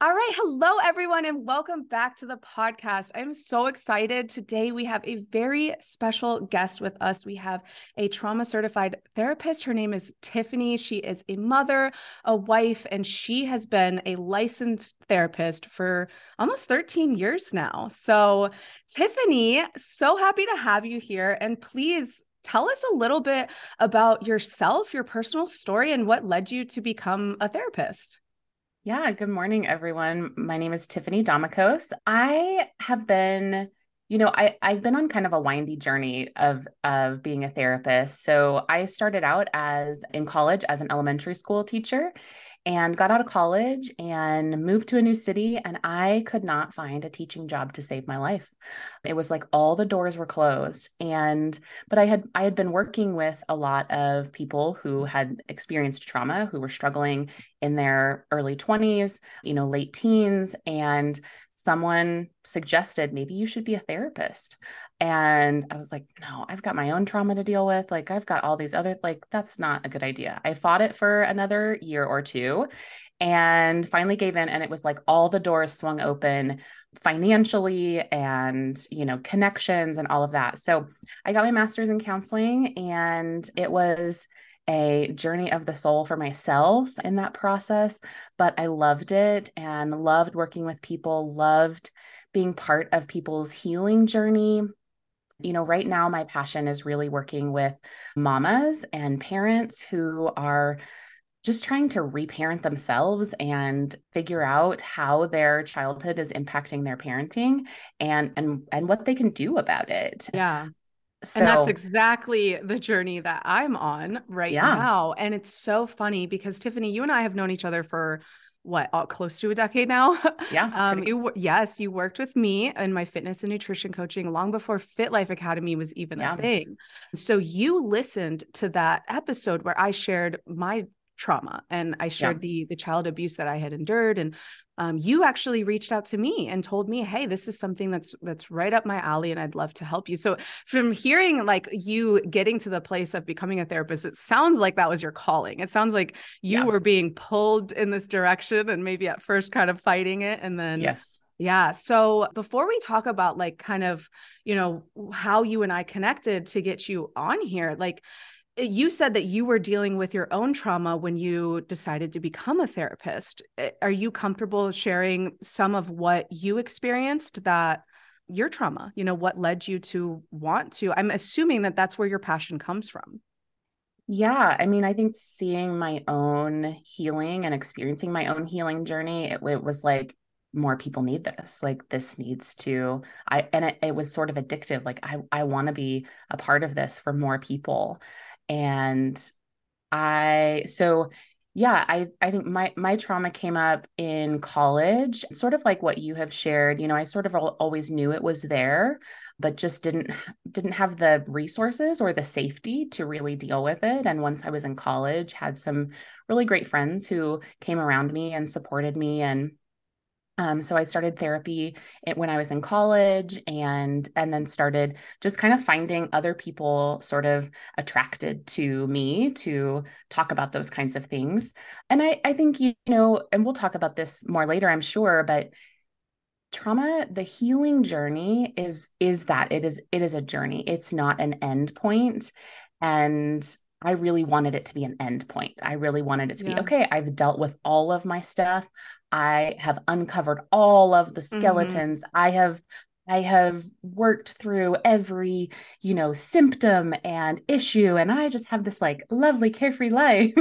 All right. Hello, everyone, and welcome back to the podcast. I'm so excited. Today, we have a very special guest with us. We have a trauma certified therapist. Her name is Tiffani. She is a mother, a wife, and she has been a licensed therapist for almost 13 years now. So, Tiffani, so happy to have you here. And please tell us a little bit about yourself, your personal story, and what led you to become a therapist. Yeah, good morning, everyone. My name is Tiffani Domokos. I have been, you know, I, I've been on kind of a windy journey of of being a therapist. So I started out as in college as an elementary school teacher and got out of college and moved to a new city and I could not find a teaching job to save my life. It was like all the doors were closed and but I had I had been working with a lot of people who had experienced trauma who were struggling in their early 20s, you know, late teens and someone suggested maybe you should be a therapist. And I was like, no, I've got my own trauma to deal with. Like, I've got all these other, like, that's not a good idea. I fought it for another year or two and finally gave in. And it was like all the doors swung open financially and, you know, connections and all of that. So I got my master's in counseling and it was, a journey of the soul for myself in that process, but I loved it and loved working with people, loved being part of people's healing journey. You know, right now, my passion is really working with mamas and parents who are just trying to reparent themselves and figure out how their childhood is impacting their parenting and and and what they can do about it. Yeah. So, and that's exactly the journey that I'm on right yeah. now. And it's so funny because Tiffani, you and I have known each other for what uh, close to a decade now. Yeah. um, you yes, you worked with me in my fitness and nutrition coaching long before Fit Life Academy was even yeah. a thing. So you listened to that episode where I shared my trauma and i shared yeah. the the child abuse that i had endured and um, you actually reached out to me and told me hey this is something that's that's right up my alley and i'd love to help you so from hearing like you getting to the place of becoming a therapist it sounds like that was your calling it sounds like you yeah. were being pulled in this direction and maybe at first kind of fighting it and then yes yeah. So before we talk about like kind of, you know, how you and I connected to get you on here, like Uh, you said that you were dealing with your own trauma when you decided to become a therapist. Uh, are you comfortable sharing some of what you experienced that your trauma, you know, what led you to want to? I'm assuming that that's where your passion comes from. Yeah, I mean, I think seeing my own healing and experiencing my own healing journey, it, it was like more people need this like this needs to i and it, it was sort of addictive like i i want to be a part of this for more people and I so yeah, I I think my my trauma came up in college, sort of like what you have shared. You know, I sort of always knew it was there, but just didn't didn't have the resources or the safety to really deal with it. And once I was in college, had some really great friends who came around me and supported me and um, so I started therapy when I was in college and and then started just kind of finding other people sort of attracted to me to talk about those kinds of things. And I, I think, you know, and we'll talk about this more later, I'm sure, but trauma the healing journey is is that. It is it is a journey. It's not an end point. And I really wanted it to be an end point. I really wanted it to yeah. be okay, I've dealt with all of my stuff. I have uncovered all of the mm-hmm. skeletons. Mm-hmm. I have I have worked through every, you know, symptom and issue and I just have this like lovely carefree life.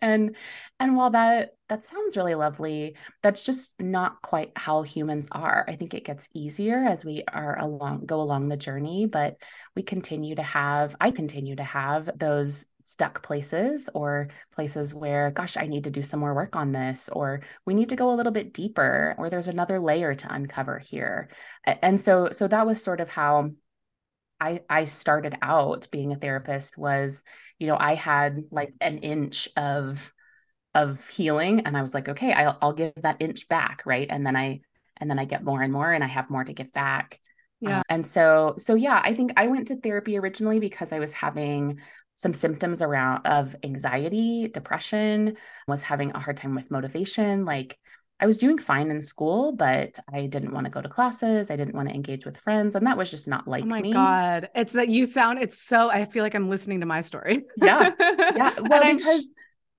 and and while that that sounds really lovely, that's just not quite how humans are. I think it gets easier as we are along go along the journey, but we continue to have I continue to have those stuck places or places where gosh i need to do some more work on this or we need to go a little bit deeper or there's another layer to uncover here. And so so that was sort of how i i started out being a therapist was you know i had like an inch of of healing and i was like okay i'll, I'll give that inch back right? And then i and then i get more and more and i have more to give back. Yeah. Uh, and so so yeah, I think I went to therapy originally because I was having some symptoms around of anxiety, depression, was having a hard time with motivation, like I was doing fine in school, but I didn't want to go to classes. I didn't want to engage with friends. And that was just not oh like me. Oh my me. God. It's that you sound, it's so, I feel like I'm listening to my story. Yeah. Yeah. Well, because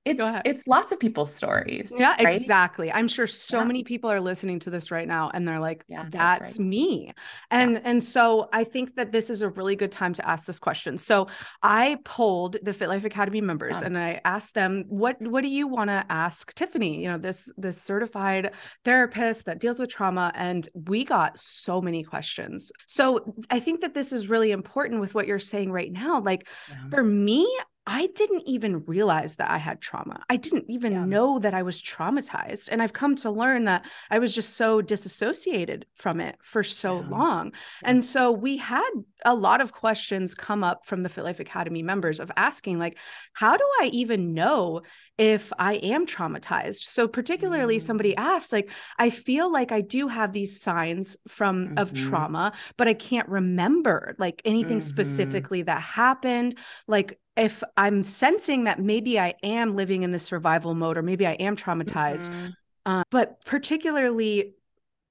it's it's lots of people's stories. Yeah, right? exactly. I'm sure so yeah. many people are listening to this right now and they're like, yeah, that's, that's right. me. And yeah. and so I think that this is a really good time to ask this question. So I polled the Fit Life Academy members and I asked them, what what do you want to ask Tiffani? You know, this this certified therapist that deals with trauma. And we got so many questions. So I think that this is really important with what you're saying right now. Like for me, I didn't even realize that I had trauma. I didn't even yeah. know that I was traumatized. And I've come to learn that I was just so disassociated from it for so yeah. long. Yeah. And so we had a lot of questions come up from the Fit Life Academy members of asking, like, how do I even know if I am traumatized? So, particularly, mm-hmm. somebody mm. asked, like, I feel like I do have these signs from mm-hmm. of trauma, but I can't remember like anything mm-hmm. specifically that happened. Like, if I'm sensing that maybe I am living in this survival mode or maybe I am traumatized, mm-hmm. uh, but particularly,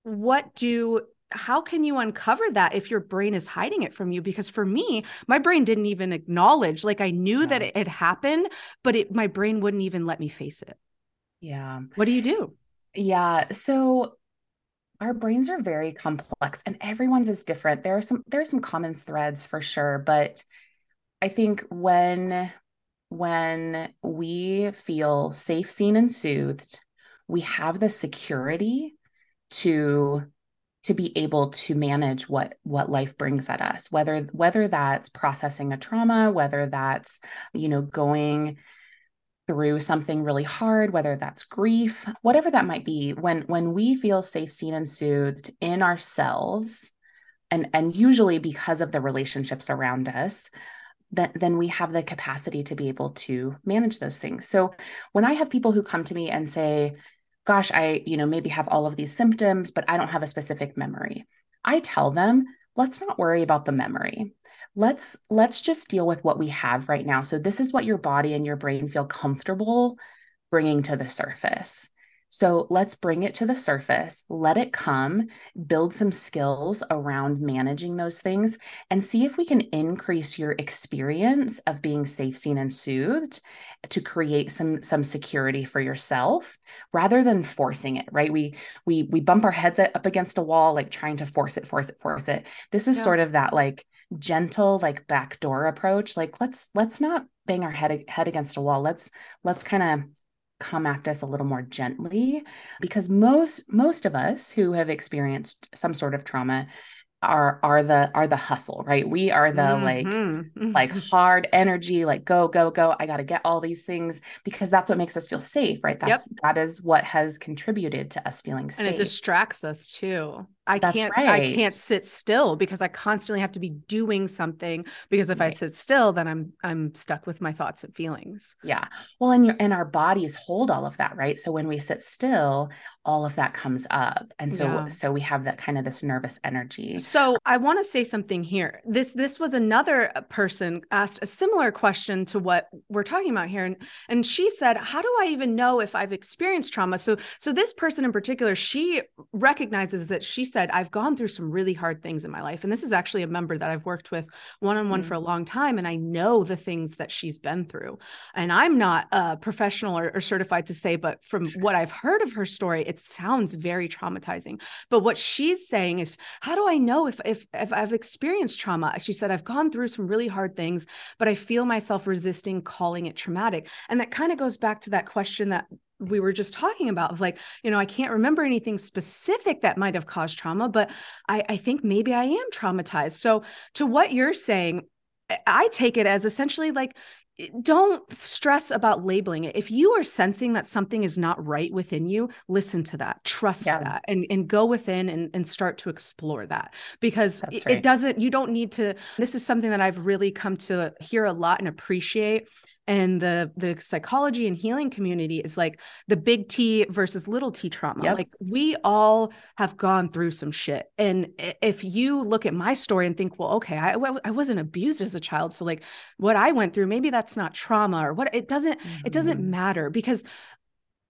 what do how can you uncover that if your brain is hiding it from you? Because for me my brain didn't even acknowledge like i knew yeah. that it had happened but it my brain wouldn't even let me face it. Yeah. What do you do? Yeah. So our brains are very complex and everyone's is different. There are some there are some common threads for sure but I think when when we feel safe, seen, and soothed, we have the security to to be able to manage what what life brings at us whether whether that's processing a trauma whether that's you know going through something really hard whether that's grief whatever that might be when when we feel safe seen and soothed in ourselves and and usually because of the relationships around us then, we have the capacity to be able to manage those things. So when I have people who come to me and say, gosh, I, you know, maybe have all of these symptoms, but I don't have a specific memory. I tell them, let's not worry about the memory. Let's let's just deal with what we have right now. So this is what your body and your brain feel comfortable bringing to the surface. So let's bring it to the surface, let it come, build some skills around managing those things, and see if we can increase your experience of being safe, seen, and soothed to create some some security for yourself rather than forcing it right? We we we bump our heads up against a wall like trying to force it force it force it. This is yeah. sort of that like gentle like backdoor approach like let's let's not bang our head head against a wall. Let's let's kind of come at this a little more gently because most most of us who have experienced some sort of trauma are are the are the hustle right? We are the mm-hmm. like like hard energy like go go go i got to get all these things because that's what makes us feel safe right? That's yep. that is what has contributed to us feeling safe and it distracts us too I That's can't right. I can't sit still because I constantly have to be doing something because if right. I sit still then I'm I'm stuck with my thoughts and feelings. Yeah. Well and your and our bodies hold all of that, right? So when we sit still, all of that comes up. And so yeah. so we have that kind of this nervous energy. So I want to say something here. This this was another uh, person asked a similar question to what we're talking about here and and she said, "How do I even know if I've experienced trauma?" So so this person in particular, she recognizes that she said, I've gone through some really hard things in my life. And this is actually a member that I've worked with one on one for a long time. And I know the things that she's been through. And I'm not a professional or, or certified to say, but from what I've heard of her story, it sounds very traumatizing. But what she's saying is, how do I know if, if, if I've experienced trauma? She said, I've gone through some really hard things, but I feel myself resisting calling it traumatic. And that kind of goes back to that question that we were just talking about of like you know i can't remember anything specific that might have caused trauma but i i think maybe i am traumatized so to what you're saying i take it as essentially like eh, don't stress about labeling it. If you are sensing that something is not right within you, listen to that, trust yeah. that, and, and go within and, and start to explore that because it, right. it doesn't, you don't need to. This is something that I've really come to hear a lot and appreciate and the the psychology and healing community is like the big T versus little T trauma. Yep. Like we all have gone through some shit. And if you look at my story and think, well, okay, I, I wasn't abused as a child, so like what I went through, maybe that's not trauma or what. It doesn't mm-hmm. it doesn't mm-hmm. matter because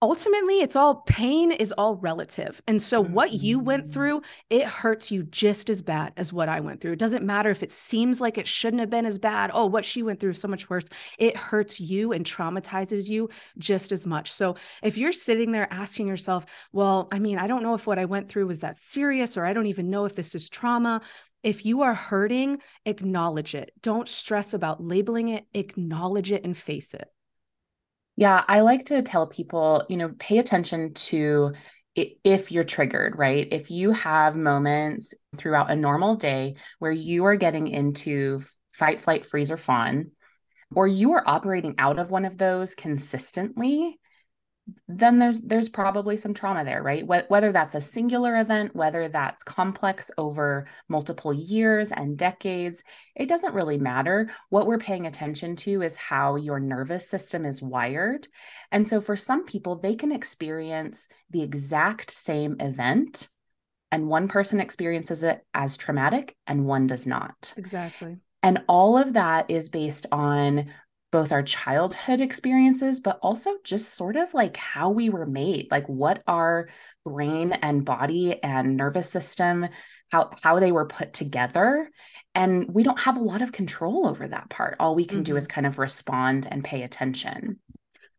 ultimately it's all pain is all relative and so mm-hmm. what you went through it hurts you just as bad as what i went through it doesn't matter if it seems like it shouldn't have been as bad oh what she went through is so much worse it hurts you and traumatizes you just as much so if you're sitting there asking yourself well i mean i don't know if what i went through was that serious or i don't even know if this is trauma if you are hurting, acknowledge it. Don't stress about labeling it, acknowledge it and face it. Yeah, I like to tell people, you know, pay attention to if you're triggered, right? If you have moments throughout a normal day where you are getting into fight, flight, freeze, or fawn, or you are operating out of one of those consistently, then there's there's probably some trauma there right? Whether that's a singular event whether that's complex over multiple years and decades it doesn't really matter. What we're paying attention to is how your nervous system is wired. And so for some people they can experience the exact same event and one person experiences it as traumatic and one does not. Exactly. And all of that is based on both our childhood experiences, but also just sort of like how we were made, like what our brain and body and nervous system, how, how they were put together. And we don't have a lot of control over that part. All we can mm-hmm. do is kind of respond and pay attention.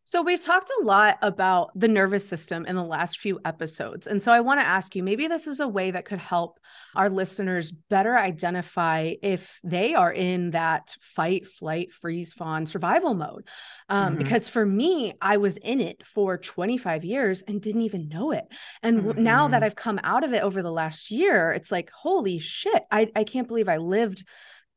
So, we've talked a lot about the nervous system in the last few episodes. And so, I want to ask you maybe this is a way that could help our listeners better identify if they are in that fight, flight, freeze, fawn survival mode. Um, mm-hmm. Because for me, I was in it for 25 years and didn't even know it. And mm-hmm. now that mm-hmm. I've come out of it over the last year, it's like, holy shit, I, I can't believe I lived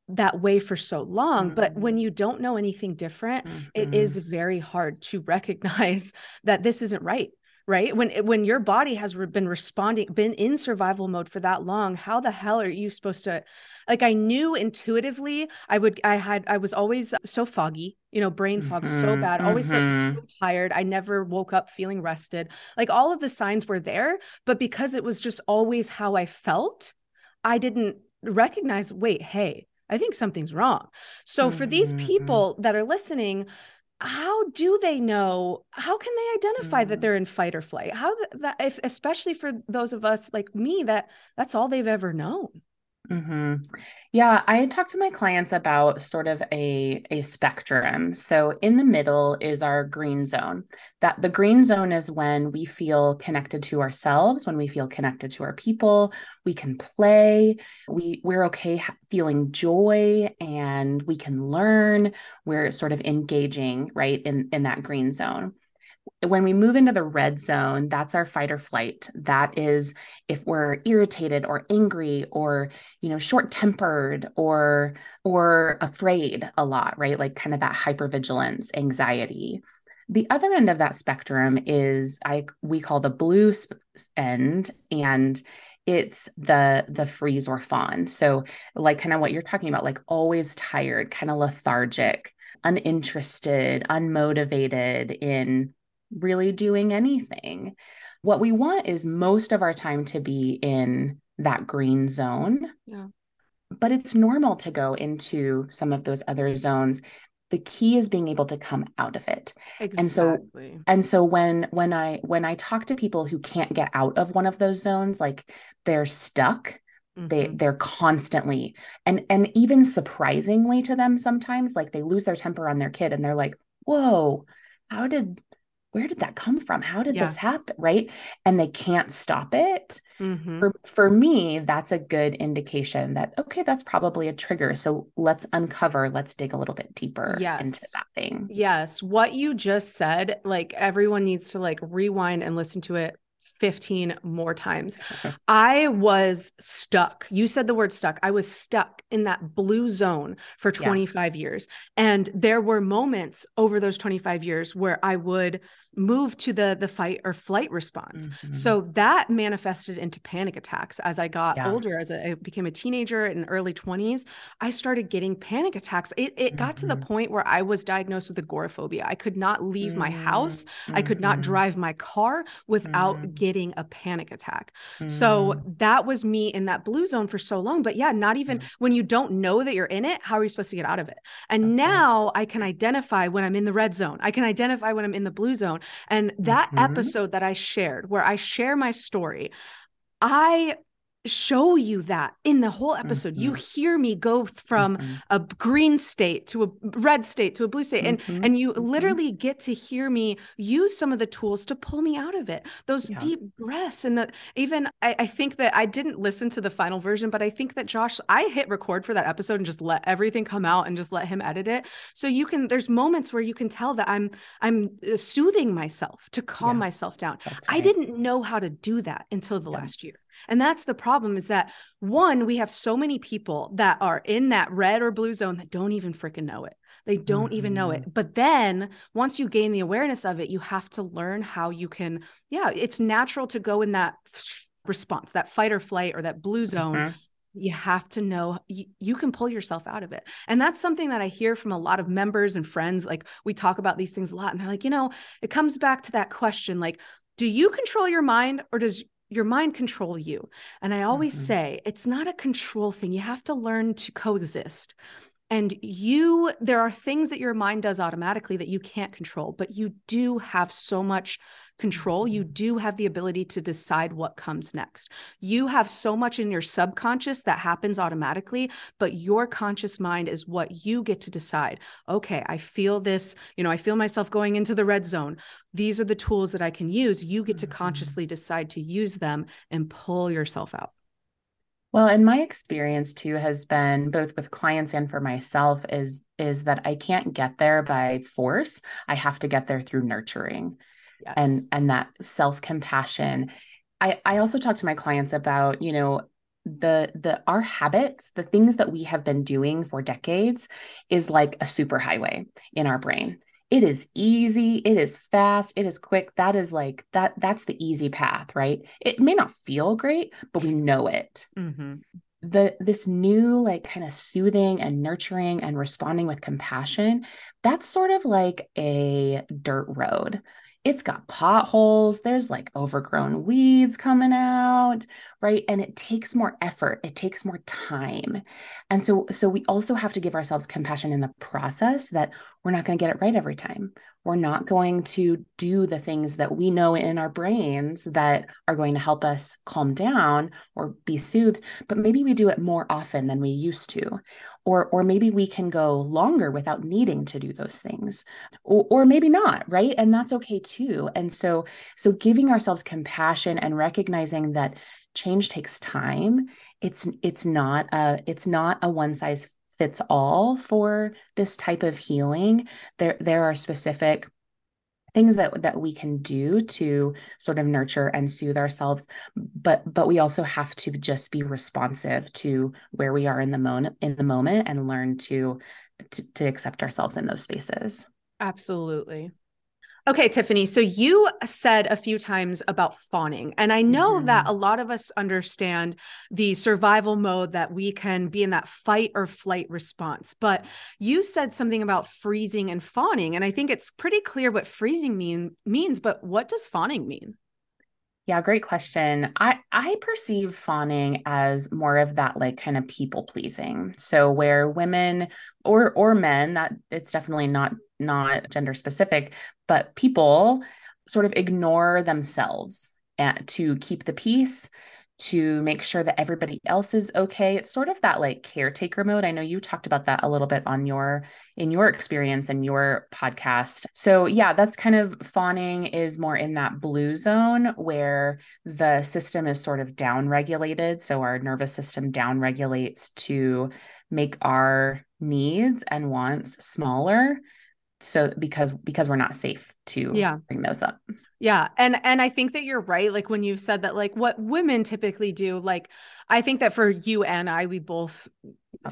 that way for so long mm-hmm. but when mm-hmm. you don't know anything different mm-hmm. it is very hard to recognize that this isn't right right when when your body has been responding been in survival mode for that long how the hell are you supposed to like i knew intuitively i would i had i was always so foggy you know brain fog mm-hmm. so bad always mm-hmm. so tired i never woke up feeling rested like all of the signs were there but because it was just always how i felt i didn't recognize wait hey I think something's wrong. So mm-hmm. for these mm-hmm. people that are listening, how do they know how can they identify mm-hmm. that they're in fight or flight how that if especially for those of us like me that that's all they've ever known Mm-hmm. Yeah, I talk to my clients about sort of a, a spectrum. So in the middle is our green zone. That the green zone is when we feel connected to ourselves, when we feel connected to our people, we can play, we we're okay feeling joy and we can learn. We're sort of engaging, right, in in that green zone when we move into the red zone, that's our fight or flight. That is if we're irritated or angry or, you know, short-tempered or or afraid a lot, right? Like kind of that hypervigilance, anxiety. The other end of that spectrum is I we call the blue end and it's the the freeze or fawn. So like kind of what you're talking about like always tired, kind of lethargic, uninterested, unmotivated in really doing anything. What we want is most of our time to be in that green zone. Yeah. But it's normal to go into some of those other zones. The key is being able to come out of it. Exactly. And so and so when when I when I talk to people who can't get out of one of those zones like they're stuck, they mm-hmm. they're constantly and and even surprisingly to them sometimes like they lose their temper on their kid and they're like whoa how did where did that come from how did yeah. this happen right and they can't stop it mm-hmm. for for me that's a good indication that okay that's probably a trigger so let's uncover let's dig a little bit deeper yes. into that thing yes what you just said like everyone needs to like rewind and listen to it 15 more times. I was stuck. You said the word stuck. I was stuck in that blue zone for 25 yeah. years. And there were moments over those 25 years where I would move to the the fight or flight response. Mm-hmm. So that manifested into panic attacks as I got yeah. older as I became a teenager in early 20s, I started getting panic attacks. It it mm-hmm. got to the mm-hmm. point where I was diagnosed with agoraphobia. I could not leave mm-hmm. my house. Mm-hmm. I could not mm-hmm. drive my car without getting a panic attack. So that was me in that blue zone for so long, but yeah, not even when you don't know that you're in it, how are you supposed to get out of it? And That's now right. I can identify when I'm in the red zone. I can identify when I'm in the blue zone zone. And that mm-hmm. episode that I shared, where I share my story, I show you that in the whole episode. Mm-hmm. You hear me go from mm-hmm. a green state to a red state to a blue state and mm-hmm. and you mm-hmm. literally get to hear me use some of the tools to pull me out of it. Those yeah. deep breaths and the even I, I think that I didn't listen to the final version, but I think that Josh, I hit record for that episode and just let everything come out and just let him edit it. So you can there's moments where you can tell that I'm I'm uh, soothing myself to calm yeah. myself down. Right. I didn't know how to do that until the yeah. last year. And that's the problem is that one, we have so many people that are in that red or blue zone that don't even freaking know it. They don't mm-hmm. even know it. Mm-hmm. But then once you gain the awareness of it, you have to learn how you can, yeah, it's natural to go in that response, that fight or flight or that blue zone. Mm-hmm. You have to know you, you can pull yourself out of it. And that's something that I hear from a lot of members and friends. Like we talk about these things a lot, and they're like, you know, it comes back to that question like, do you control your mind or does your mind control you. And I always mm-hmm. say it's not a control thing. You have to learn to coexist. And you, there are things that your mind does automatically that you can't control, but you do have so much control. You mm-hmm. do have the ability to decide what comes next. You have so much in your subconscious that happens automatically, but your conscious mind is what you get to decide. Okay, I feel this, you know, I feel myself going into the red zone. These are the tools that I can use. You get to mm-hmm. consciously decide to use them and pull yourself out. Well, and my experience too has been both with clients and for myself is is that I can't get there by force. I have to get there through nurturing yes. and and that self-compassion i i also talk to my clients about you know the the our habits the things that we have been doing for decades is like a superhighway in our brain it is easy. It is fast. It is quick. That is like that that's the easy path right? It may not feel great but we know it. Mm-hmm. the this new like kind of soothing and nurturing and responding with compassion that's sort of like a dirt road. It's got potholes. There's like overgrown weeds coming out right? And it takes more effort. It takes more time. And so so we also have to give ourselves compassion in the process that we're not going to get it right every time. We're not going to do the things that we know in our brains that are going to help us calm down or be soothed but maybe we do it more often than we used to. Or or maybe we can go longer without needing to do those things. Or, or maybe not right? And that's okay too. And so so giving ourselves compassion and recognizing that change takes time. It's it's not a it's not a one size fits all for this type of healing. There there are specific things that that we can do to sort of nurture and soothe ourselves but but we also have to just be responsive to where we are in the moment in the moment and learn to, to to accept ourselves in those spaces. Absolutely Okay, Tiffani. So you said a few times about fawning. And I know mm-hmm. that a lot of us understand the survival mode that we can be in that fight or flight response. But you said something about freezing and fawning. And I think it's pretty clear what freezing mean means, but what does fawning mean? Yeah, great question. I I perceive fawning as more of that like kind of people pleasing. So where women or or men that it's definitely not not gender specific, but people sort of ignore themselves and, to keep the peace, to make sure that everybody else is okay. It's sort of that like caretaker mode. I know you talked about that a little bit on your in your experience and your podcast. So yeah, that's kind of fawning is more in that blue zone where the system is sort of down regulated. So our nervous system down regulates to make our needs and wants smaller so because because we're not safe to yeah. bring those up yeah and and i think that you're right like when you've said that like what women typically do like i think that for you and i we both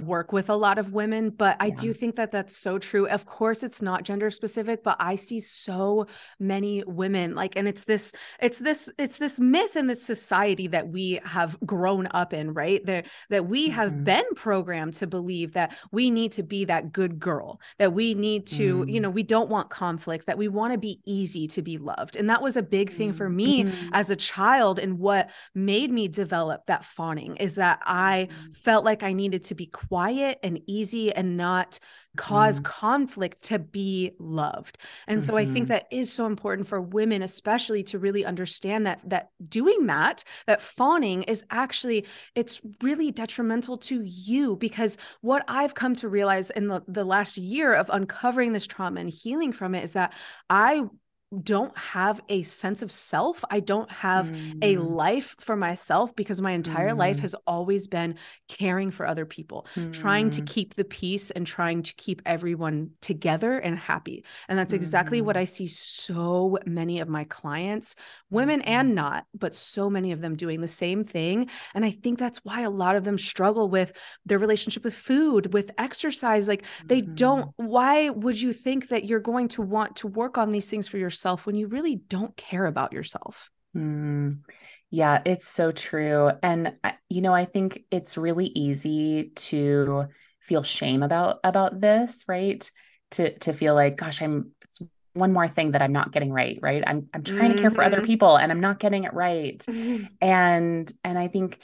work with a lot of women but i do think that that's so true of course it's not gender specific but i see so many women like and it's this it's this it's this myth in this society that we have grown up in right there that we have mm-hmm. been programmed to believe that we need to be that good girl that we need to mm-hmm. you know we don't want conflict that we want to be easy to be loved and that was a big thing for me mm-hmm. as a child and what made me develop that fawning is that i mm-hmm. felt like i needed to be quiet and easy and not cause mm. conflict to be loved. And mm-hmm. so I think mm-hmm. that is so important for women especially to really understand that that doing that that fawning is actually it's really detrimental to you because what I've come to realize in the, the last year of uncovering this trauma and healing from it is that I don't have a sense of self. I don't have mm. a life for myself because my entire mm. life has always been caring for other people, mm. trying to mm. keep the peace and trying to keep everyone together and happy. And that's exactly what mm-hmm. I see so many of my clients, women and mm-hmm. not, but so many of them doing the same thing. And I think that's why a lot of them struggle with their relationship with food, with exercise. Like they don't, mm-hmm. why would you think that you're going to want to work on these things for yourself? Yourself when you really don't care about yourself. Mm, yeah, it's so true. And you know, I think it's really easy to feel shame about about this, right? To to feel like gosh, I'm it's one more thing that I'm not getting right, right? I'm I'm trying mm-hmm. to care for other mm-hmm. people and I'm not getting it right. Mm-hmm. And and I think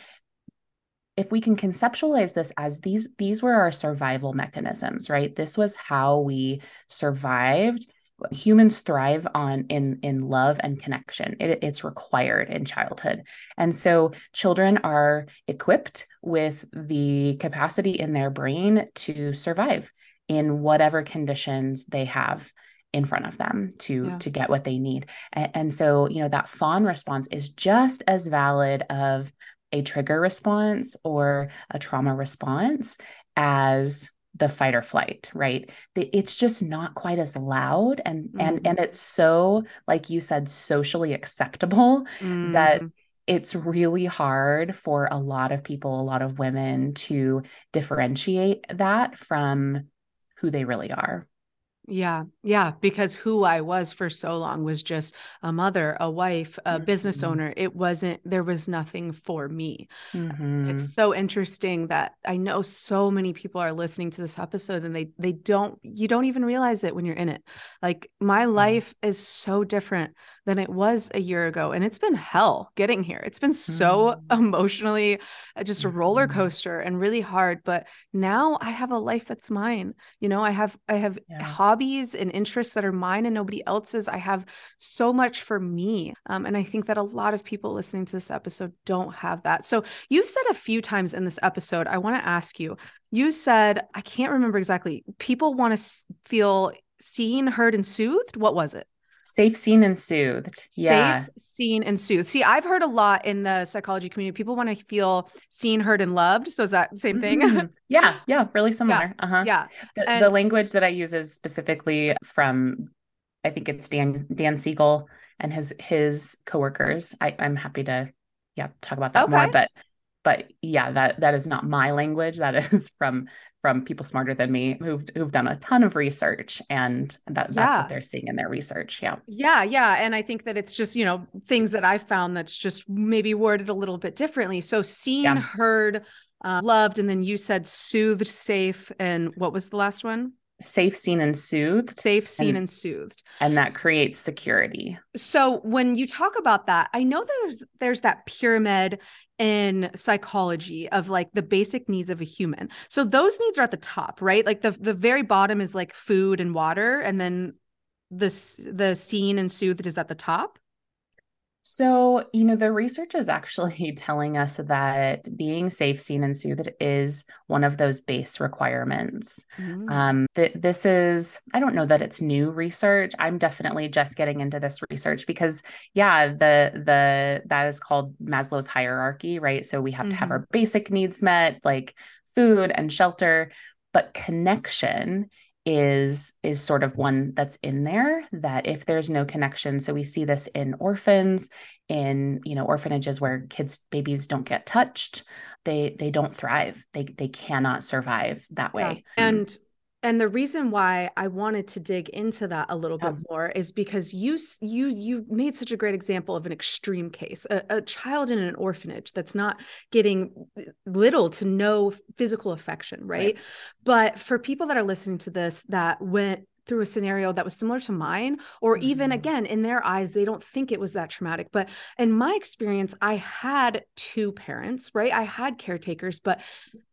if we can conceptualize this as these these were our survival mechanisms right this was how we survived humans thrive on in in love and connection. It, it's required in childhood. And so children are equipped with the capacity in their brain to survive in whatever conditions they have in front of them to yeah. to get what they need. And, and so you know that fawn response is just as valid of a trigger response or a trauma response as the fight or flight right it's just not quite as loud and mm-hmm. and and it's so like you said socially acceptable mm-hmm. that it's really hard for a lot of people a lot of women to differentiate that from who they really are yeah, yeah, because who I was for so long was just a mother, a wife, a mm-hmm. business owner. It wasn't, there was nothing for me. Mm-hmm. It's so interesting that I know so many people are listening to this episode and they they don't you don't even realize it when you're in it. Like my life is so different than it was a year ago. And it's been hell getting here. It's been so mm. emotionally uh, just a roller mm-hmm. coaster and really hard. But now I have a life that's mine. You know, I have I have yeah. hobbies and interests that are mine and nobody else's. I have so much for me. Um, and I think that a lot of people listening to this episode don't have that. So you said a few times in this episode, I want to ask you, you said, I can't remember exactly, people want to feel seen, heard, and soothed. What was it? Safe, seen, and soothed. Yeah. Safe, seen, and soothed. See, I've heard a lot in the psychology community. People want to feel seen, heard, and loved. So is that same thing? Mm-hmm. Yeah. Yeah. Really similar. Yeah. Uh-huh. Yeah. The, and- the language that I use is specifically from, I think it's Dan, Dan Siegel and his, his coworkers. I, I'm happy to, yeah, talk about that okay. more, but but yeah that that is not my language that is from from people smarter than me who've who've done a ton of research and that yeah. that's what they're seeing in their research yeah yeah yeah and i think that it's just you know things that i found that's just maybe worded a little bit differently so seen yeah. heard uh, loved and then you said soothed safe and what was the last one safe, seen, and soothed. Safe, seen, and, and, soothed. And that creates security. So when you talk about that, I know that there's there's that pyramid in psychology of like the basic needs of a human. So those needs are at the top, right? Like the the very bottom is like food and water, and then the the seen and soothed is at the top. So, you know, the research is actually telling us that being safe, seen, and soothed is one of those base requirements. Mm. Um, th- this is, I don't know that it's new research. I'm definitely just getting into this research because, yeah, the the that is called Maslow's hierarchy, right? So we have mm-hmm. to have mm-hmm. our basic needs met, like food and shelter, but connection is is sort of one that's in there that if there's no connection so we see this in orphans in you know orphanages where kids babies don't get touched they they don't thrive they they cannot survive that way yeah. and and the reason why i wanted to dig into that a little yeah. bit more is because you you you made such a great example of an extreme case a, a, child in an orphanage that's not getting little to no physical affection right? right but for people that are listening to this that went through a scenario that was similar to mine or mm-hmm. even again in their eyes they don't think it was that traumatic but in my experience i had two parents right i had caretakers but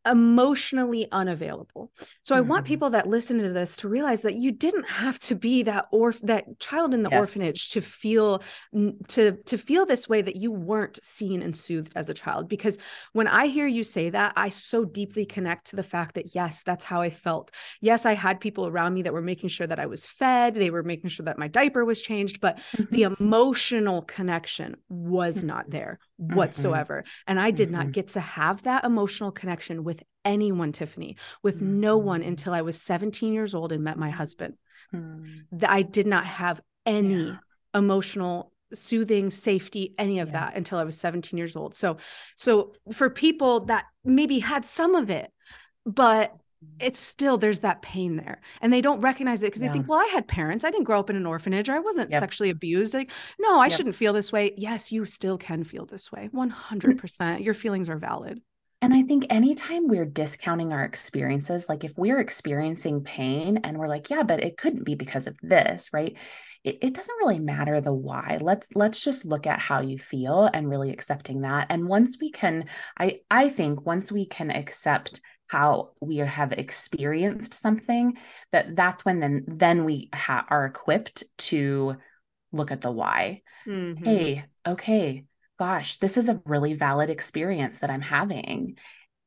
emotionally unavailable. So I want mm-hmm. people that listen to this to realize that you didn't have to be that or that child in the yes. orphanage to feel to to feel this way that you weren't seen and soothed as a child because when I hear you say that I so deeply connect to the fact that yes that's how I felt. Yes I had people around me that were making sure that I was fed, they were making sure that my diaper was changed, but mm-hmm. the emotional connection was mm-hmm. not there mm-hmm. whatsoever. And I did not mm-hmm. get to have that emotional connection with anyone, Tiffani, with mm-hmm. no one mm-hmm. until I was 17 years old and met my husband. Mm-hmm. I did not have any yeah. emotional soothing safety any of yeah. that until i was 17 years old so so for people that maybe had some of it but it's still there's that pain there and they don't recognize it because yeah. they think well i had parents i didn't grow up in an orphanage or i wasn't yep. sexually abused like no i yep. shouldn't feel this way yes you still can feel this way mm. 100% your feelings are valid and I think anytime we're discounting our experiences, like if we're experiencing pain and we're like, yeah, but it couldn't be because of this, right? It, it, doesn't really matter the why. Let's let's just look at how you feel and really accepting that. And once we can, I I think once we can accept how we have experienced something, that that's when then then we ha- are equipped to look at the why. Mm-hmm. Hey, okay, gosh, this is a really valid experience that I'm having.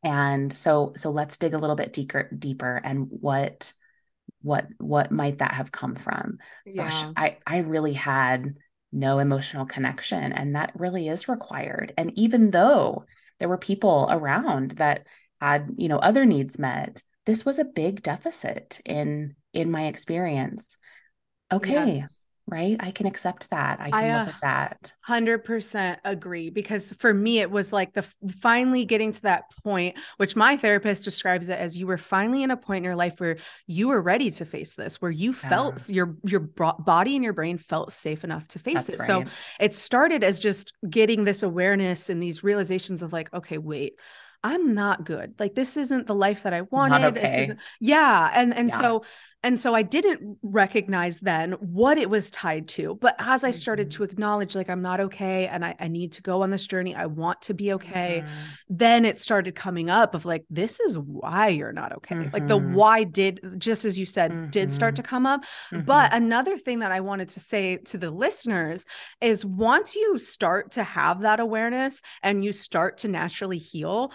And so so let's dig a little bit deeper deeper and what what what might that have come from? Yeah. Gosh, I I really had no emotional connection and that really is required. And even though there were people around that had, you know, other needs met, this was a big deficit in in my experience. Okay. Yes right? I can accept that. I can I, look uh, at that. 100% agree because for me it was like the finally getting to that point which my therapist describes it as you were finally in a point in your life where you were ready to face this where you yeah. felt your your body and your brain felt safe enough to face That's it. Right. So it started as just getting this awareness and these realizations of like okay, wait. I'm not good. Like this isn't the life that I wanted. Okay. yeah. And and yeah. so and so I didn't recognize then what it was tied to. But as I started mm-hmm. to acknowledge, like, I'm not okay and I, I, need to go on this journey, I want to be okay, mm-hmm. then it started coming up of like, this is why you're not okay. Mm-hmm. Like, the mm-hmm. why did, just as you said, did start to mm-hmm. come up. But mm-hmm. another thing that I wanted to say to the listeners is once you start to have that awareness and you start to naturally heal,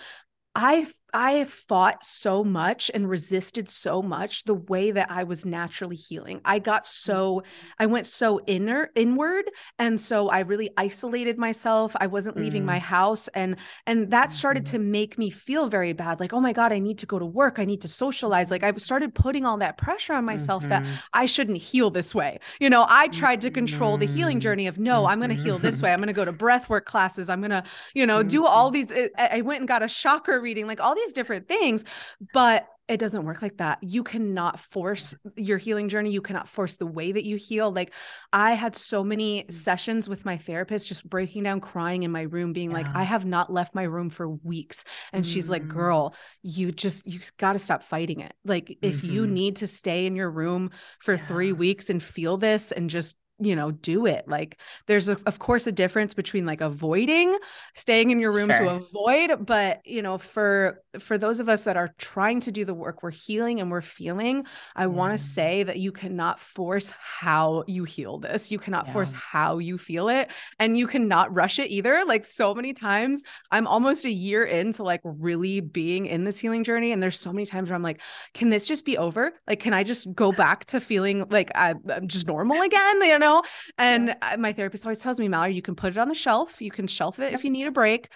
I I fought so much and resisted so much the way that I was naturally healing. I got so mm-hmm. I went so inner inward and so I really isolated myself. I wasn't mm. leaving my mm. house and and that started mm-hmm. to make me feel very bad like oh my god I need to go to work. I need to socialize. Like I started putting all that pressure on myself mm-hmm. that I shouldn't heal this way. You know, I tried to control the healing journey of no, I'm going to heal this way. I'm going to go to breath work classes. I'm going to, you know, do all mm-hmm. these I went and got a chakra reading like all these different things. But it doesn't work like that. You cannot force your healing journey. You cannot force the way that you heal. Like I had so many mm. sessions with my therapist just breaking down crying in my room being yeah. like I have not left my room for weeks and mm-hmm. she's like mm. girl, you just you got to stop fighting it. Like if mm-hmm. you need to stay in your room for yeah. 3 weeks and feel this and just you know do it like there's a, of course a difference between like avoiding staying in your room sure. to avoid but you know for for those of us that are trying to do the work we're healing and we're feeling i mm. want to say that you cannot force how you heal this you cannot yeah. force how you feel it and you cannot rush it either like so many times i'm almost a year into like really being in this healing journey and there's so many times where i'm like can this just be over like can i just go back to feeling like I, i'm just normal again you know know? And yeah. my therapist always tells me, Mallory, you can put it on the shelf. You can shelf it if you need a break,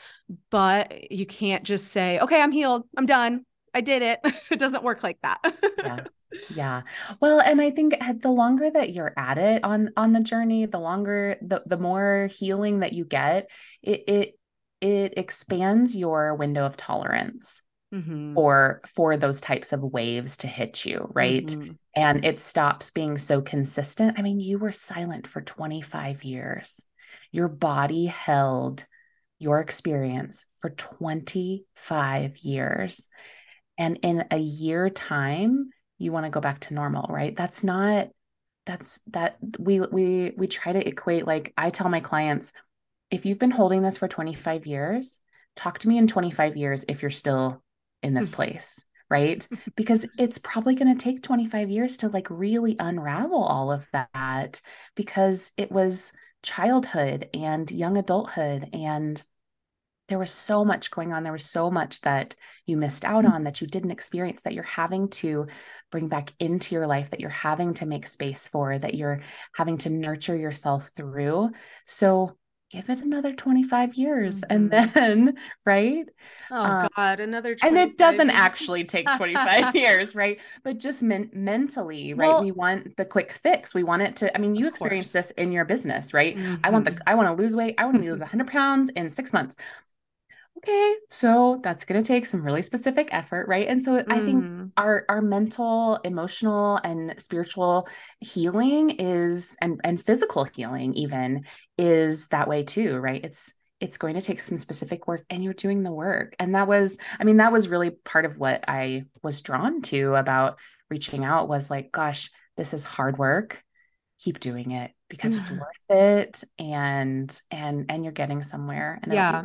but you can't just say, okay, I'm healed. I'm done. I did it. it doesn't work like that. yeah. Yeah. Well, and I think the longer that you're at it on on the journey, the longer the the more healing that you get, it it it expands your window of tolerance mm-hmm. for for those types of waves to hit you right? Mm-hmm. and it stops being so consistent. I mean you were silent for 25 years. Your body held your experience for 25 years. And in a year time you want to go back to normal right? That's not that's that we we we try to equate like i tell my clients if you've been holding this for 25 years talk to me in 25 years if you're still in this mm-hmm. place right? Because it's probably going to take 25 years to like really unravel all of that because it was childhood and young adulthood and there was so much going on. There was so much that you missed out on that you didn't experience that you're having to bring back into your life that you're having to make space for that you're having to nurture yourself through. So give it another 25 years mm-hmm. and then right? Oh um, god another and it doesn't actually take 25 years right? But just men- mentally right? Well, we want the quick fix. We want it to i mean you experience this in your business right? Mm-hmm. i want the mm-hmm. i want to lose weight. I want to lose 100 pounds in six months okay so that's going to take some really specific effort right? And so mm. i think mm. our our mental emotional and spiritual healing is and and physical healing even is that way too right? It's it's going to take some specific work and you're doing the work. And that was i mean that was really part of what i was drawn to about reaching out was like gosh this is hard work. Keep doing it because it's worth it and and and you're getting somewhere. And yeah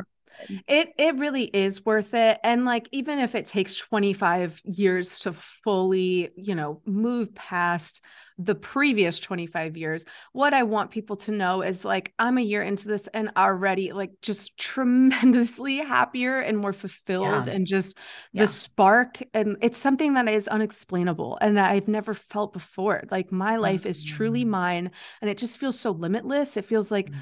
it it really is worth it. And like even if it takes 25 years to fully, you know, move past the previous 25 years, what I want people to know is like I'm a year into this and already like just tremendously happier and more fulfilled yeah. and just yeah. the spark and it's something that is unexplainable and that I've never felt before. Like my life mm-hmm. is truly mm. mine and it just feels so limitless. It feels like mm-hmm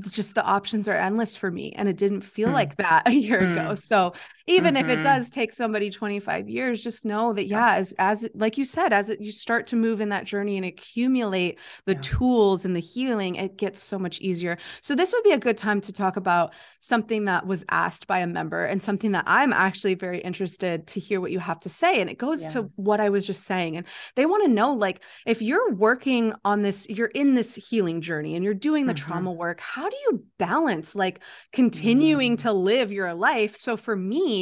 just the options are endless for me and it didn't feel mm. like that a year mm. ago so even mm-hmm. if it mm-hmm. does take somebody 25 years just know that yeah as as like you said as it, you start to move in that journey and accumulate the yeah. tools and the healing it gets so much easier so this would be a good time to talk about something that was asked by a member and something that i'm actually very interested to hear what you have to say and it goes yeah. to what i was just saying and they want to know like if you're working on this you're in this healing journey and you're doing the mm-hmm. trauma work how do you balance like continuing mm. to live your life so for me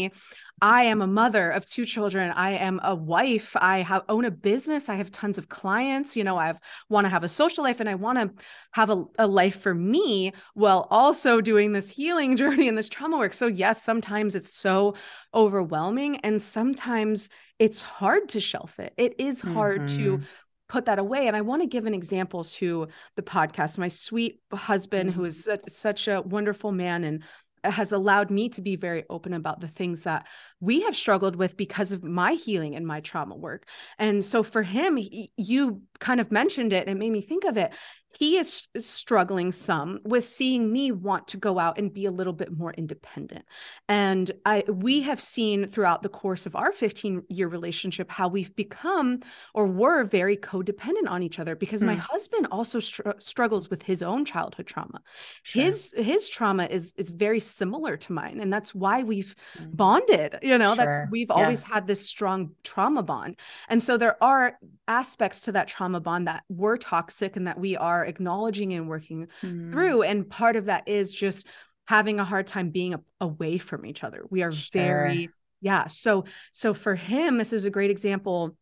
I am a mother of two children. I am a wife. I have, own a business. I have tons of clients. You know, I want to have a social life and I want to have a, a life for me while also doing this healing journey and this trauma work. So, yes, sometimes it's so overwhelming and sometimes it's hard to shelf it. It is hard mm-hmm. to put that away. And I want to give an example to the podcast. My sweet husband, mm-hmm. who is such a wonderful man and has allowed me to be very open about the things that we have struggled with because of my healing and my trauma work. And so for him, he, you kind of mentioned it and it made me think of it he is struggling some with seeing me want to go out and be a little bit more independent and i we have seen throughout the course of our 15 year relationship how we've become or were very codependent on each other because mm. my husband also str- struggles with his own childhood trauma sure. his his trauma is is very similar to mine and that's why we've mm. bonded you know sure. that's we've yeah. always had this strong trauma bond and so there are aspects to that trauma bond that were toxic and that we are acknowledging and working mm. through. And part of that is just having a hard time being a- away from each other. We are sure. very, yeah. So, so for him, this is a great example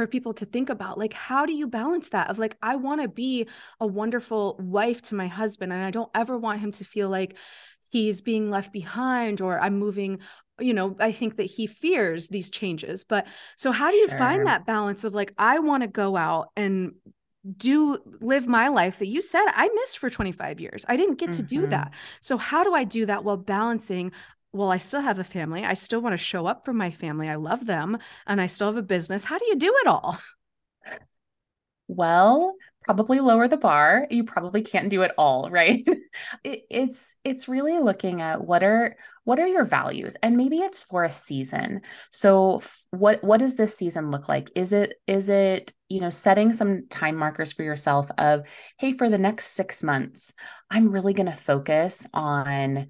for people to think about like how do you balance that of like i want to be a wonderful wife to my husband and i don't ever want him to feel like he's being left behind or i'm moving you know i think that he fears these changes but so how do you sure. find that balance of like i want to go out and do live my life that you said I missed for 25 years. I didn't get mm-hmm. to do mm-hmm. that. So how do I do that while balancing well, I still have a family. I still want to show up for my family. I love them and I still have a business. How do you do it all? Well, probably lower the bar. You probably can't do it all, right? it, it's it's really looking at what are what are your values and maybe it's for a season. So f- what what does this season look like? Is it is it, you know, setting some time markers for yourself of, hey, for the next 6 months, I'm really going to focus on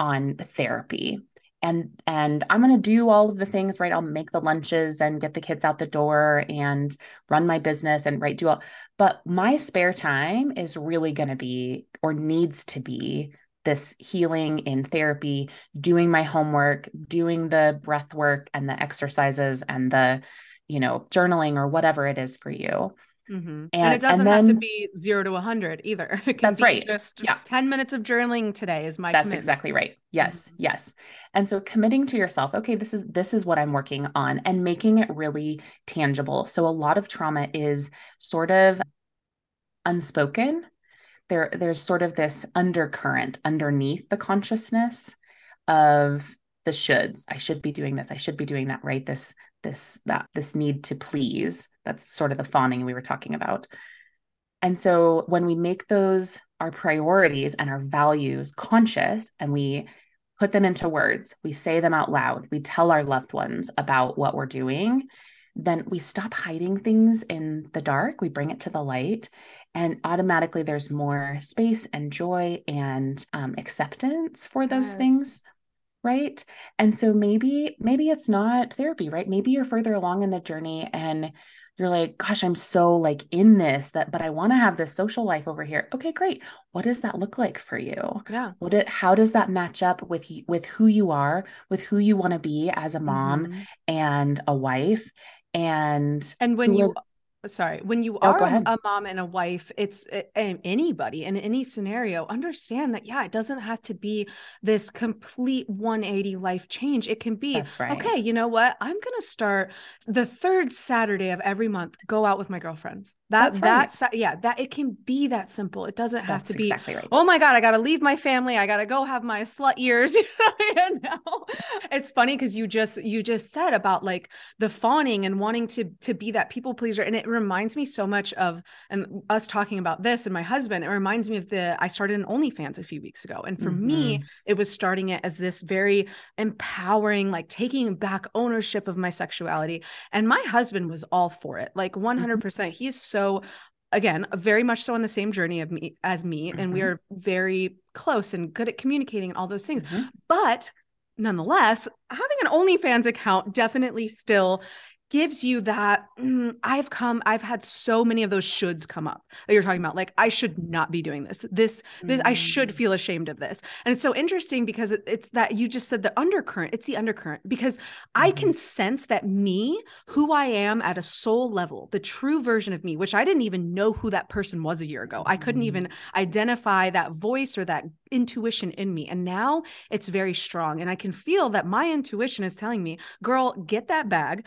on therapy and and i'm going to do all of the things right? I'll make the lunches and get the kids out the door and run my business and right do all but my spare time is really going to be or needs to be this healing in therapy doing my homework doing the breath work and the exercises and the you know journaling or whatever it is for you Mm-hmm. And, and, it doesn't and then, have to be zero to 100 either. that's right. Just yeah. 10 minutes of journaling today is my That's commitment. exactly right. Yes. Mm-hmm. Yes. And so committing to yourself, okay, this is this is what I'm working on and making it really tangible. So a lot of trauma is sort of unspoken. There there's sort of this undercurrent underneath the consciousness of the shoulds. I should be doing this. I should be doing that, right? This this that this need to please. That's sort of the fawning we were talking about. And so when we make those our priorities and our values conscious and we put them into words, we say them out loud, we tell our loved ones about what we're doing, then we stop hiding things in the dark, we bring it to the light, and automatically there's more space and joy and um, acceptance for those yes. things right? And so maybe maybe it's not therapy right? Maybe you're further along in the journey and you're like gosh i'm so like in this that but i want to have this social life over here. Okay great. What does that look like for you? Yeah. What it, how does that match up with with who you are with who you want to be as a mom mm-hmm. and a wife and and when you sorry when you oh, are a mom and a wife it's eh, eh, anybody in any scenario understand that yeah it doesn't have to be this complete 180 life change. It can be That's right. okay you know what? I'm gonna start the third saturday of every month go out with my girlfriends. That that's, right. yeah that it can be that simple. It doesn't have that's to be exactly right. oh my god i gotta leave my family i gotta go have my slut years. You know it's funny because you just you just said about like the fawning and wanting to to be that people pleaser and it reminds me so much of and us talking about this and my husband it reminds me of the i started an onlyfans a few weeks ago and for mm-hmm. me it was starting it as this very empowering like taking back ownership of my sexuality and my husband was all for it like 100% mm-hmm. he's so again very much so on the same journey of me as me mm-hmm. and we mm-hmm. are very close and good at communicating and all those things mm-hmm. but nonetheless having an onlyfans account definitely still gives you that mm, i've come i've had so many of those shoulds come up that you're talking about like i should not be doing this this this mm. i should mm. feel ashamed of this and it's so interesting because it, it's that you just said the undercurrent it's the undercurrent because mm-hmm. i can sense that me who i am at a soul level the true version of me which i didn't even know who that person was a year ago i couldn't even mm-hmm. identify that voice or that intuition in me and now it's very strong and i can feel that my intuition is telling me girl get that bag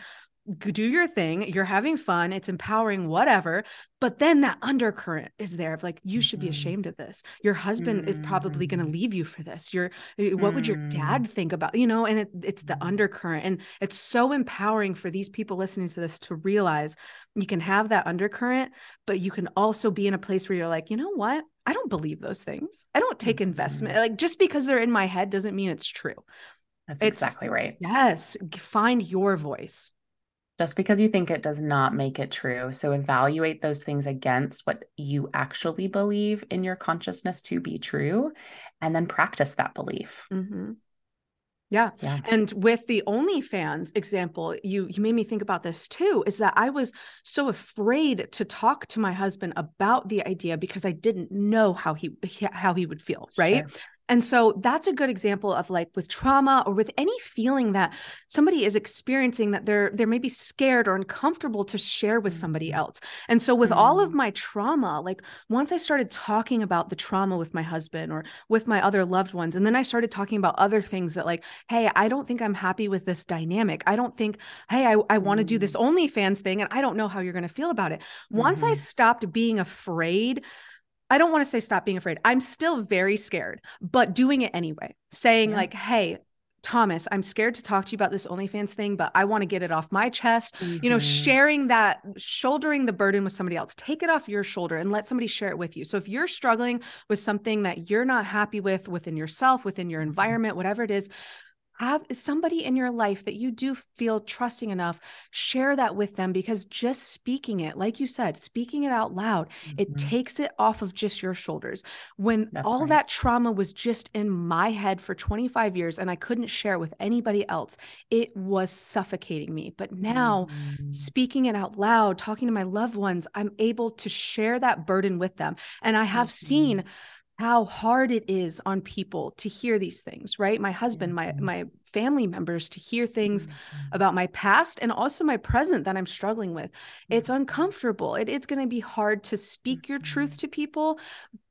do your thing you're having fun it's empowering whatever but then that undercurrent is there of like you should be mm-hmm. ashamed of this your husband mm-hmm. is probably going to mm-hmm. leave you for this your eh, what would your mm-hmm. dad think about you know and it, it's the undercurrent and it's so empowering for these people listening to this to realize you can have that undercurrent but you can also be in a place where you're like you know what i don't believe those things i don't take investment like just because they're in my head doesn't mean it's true that's it's, exactly right yes find your voice just because you think it does not make it true. So evaluate those things against what you actually believe in your consciousness to be true, and then practice that belief. Mm-hmm. Yeah. yeah. And with the OnlyFans example, you you made me think about this too, is that I was so afraid to talk to my husband about the idea because I didn't know how he how he would feel, right? Sure. And so that's a good example of like with trauma or with any feeling that somebody is experiencing that they're they're maybe scared or uncomfortable to share with somebody mm-hmm. else. And so with mm-hmm. all of mm-hmm. my trauma, like once I started talking about the trauma with my husband or with my other loved ones and then I started talking about other things that like, hey, I don't think I'm happy with this dynamic. I don't think, hey, I, I want to do this mm-hmm. OnlyFans thing and I don't know how you're going to feel about it. Once mm-hmm. I stopped being afraid I don't want to say stop being afraid. I'm still very scared, but doing it anyway, saying yeah. like, hey, Thomas, I'm scared to talk to you about this OnlyFans thing, but I want to get it off my chest. Mm-hmm. You know, mm-hmm. sharing that, shouldering the burden with somebody else. Take it off your shoulder and let somebody share it with you. So if you're struggling with something that you're not happy with within yourself, within your mm-hmm. environment, whatever it is, have somebody in your life that you do feel trusting enough share that with them because just speaking it like you said speaking it out loud mm-hmm. it takes it off of just your shoulders when That's all right. that trauma was just in my head for 25 years and i couldn't share it with anybody else it was suffocating me but now mm-hmm. speaking it out loud talking to my loved ones i'm able to share that burden with them and i have mm-hmm. seen how hard it is on people to hear these things right my husband my mm-hmm. my family members to hear things mm-hmm. about my past and also my present that i'm struggling with it's Mm-hmm. uncomfortable it is going to be hard to speak your truth to people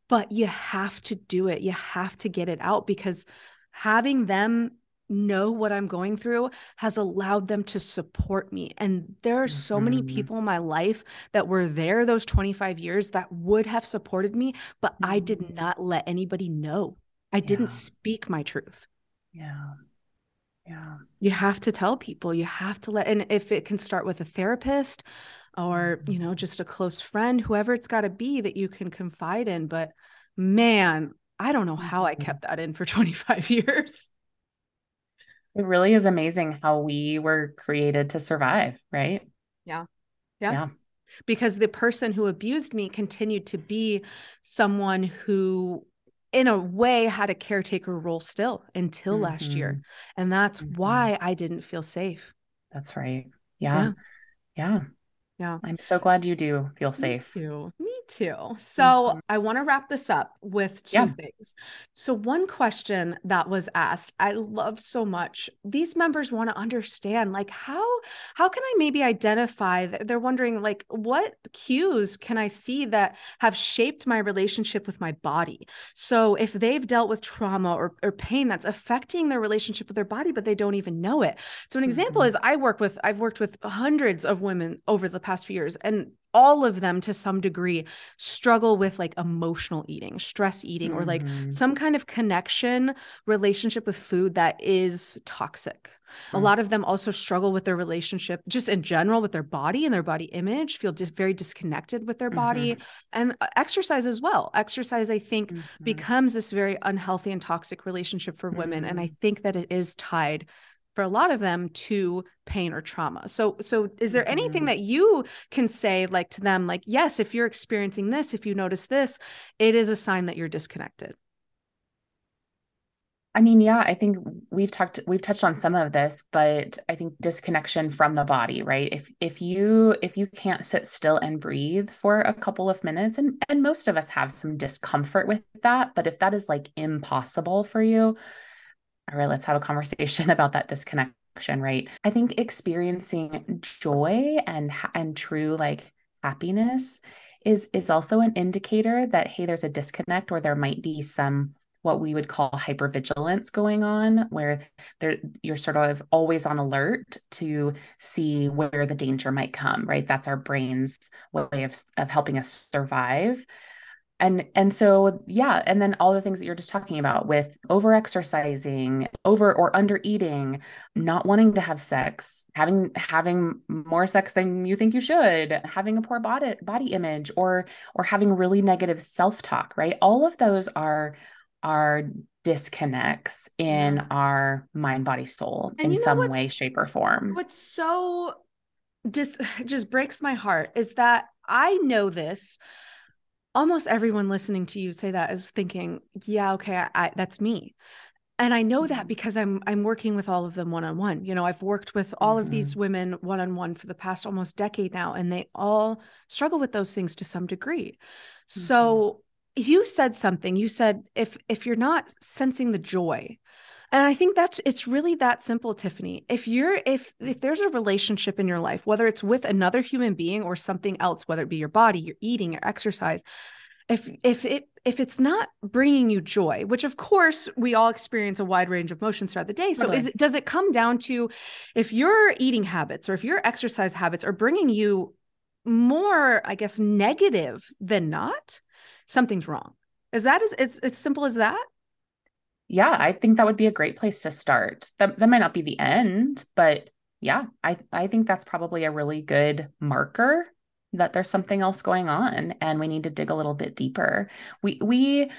but you have to do it you have to get it out because having them know what I'm going through has allowed them to support me. And there are so many Mhm. people in my life that were there those 25 years that would have supported me, but I did Mhm. not let anybody know. I didn't speak my truth. Yeah. Yeah. You have to tell people, you have to let, and if it can start with a therapist or, you Mm-hmm. know, just a close friend, whoever it's got to be that you can confide in. But man, I don't know how I Mhm. kept that in for 25 years. It really is amazing how we were created to survive, right? Yeah. Yeah. because the person who abused me continued to be someone who in a way had a caretaker role still until last year and that's Mhm. why i didn't feel safe That's right. Yeah. Yeah. Yeah. I'm so glad you do feel safe. me too me too so Mhm. i want to wrap this up with two Yeah. things so one question that was asked i love so much these members want to understand like how how can i maybe identify that they're wondering like what cues can i see that have shaped my relationship with my body so if they've dealt with trauma or, or pain that's affecting their relationship with their body but they don't even know it so an example Mhm. is i work with i've worked with hundreds of women over the past few years and all of them to some degree struggle with like emotional eating stress eating or like Mhm. some kind of connection relationship with food that is toxic a lot of them also struggle with their relationship just in general with their body and their body image feel just very disconnected with their body and uh, exercise as well exercise i think Mhm. becomes this very unhealthy and toxic relationship for women and i Mhm. think that it is tied for a lot of them to pain or trauma so so is there anything Mhm. that you can say like to them like yes if you're experiencing this if you notice this it is a sign that you're disconnected I mean, yeah, I think we've talked we've touched on some of this, but I think disconnection from the body, right? If if you if you can't sit still and breathe for a couple of minutes and and most of us have some discomfort with that, but if that is like impossible for you, all right, let's have a conversation about that disconnection, right? I think experiencing joy and and true like happiness is is also an indicator that hey, there's a disconnect or there might be some what we would call hypervigilance going on where there you're sort of always on alert to see where the danger might come right that's our brain's way of, of helping us survive and and so yeah and then all the things that you're just talking about with over exercising over or under eating not wanting to have sex having having more sex than you think you should having a poor body body image or or having really negative self-talk right all of those are are disconnects in our mind body soul And in some way shape or form What's so dis just breaks my heart is that I know this. Almost everyone listening to you say that is thinking, yeah, okay, I, I, that's me. And I know that Mhm. because I'm I'm working with all of them one on one. You know, I've worked with all of these women one on one for the past almost decade now, and they all struggle with those things to some degree. So you said something. You said if if you're not sensing the joy, and I think that's it's really that simple, Tiffani. If you're if if there's a relationship in your life, whether it's with another human being or something else, whether it be your body, your eating, your exercise, if if it if it's not bringing you joy, which of course we all experience a wide range of emotions throughout the day. So Totally. is it does it come down to if your eating habits or if your exercise habits are bringing you more, I guess, negative than not, something's wrong. Is that as it's as simple as that? Yeah i think that would be a great place to start. That, that might not be the end but yeah i i think that's probably a really good marker that there's something else going on and we need to dig a little bit deeper. We we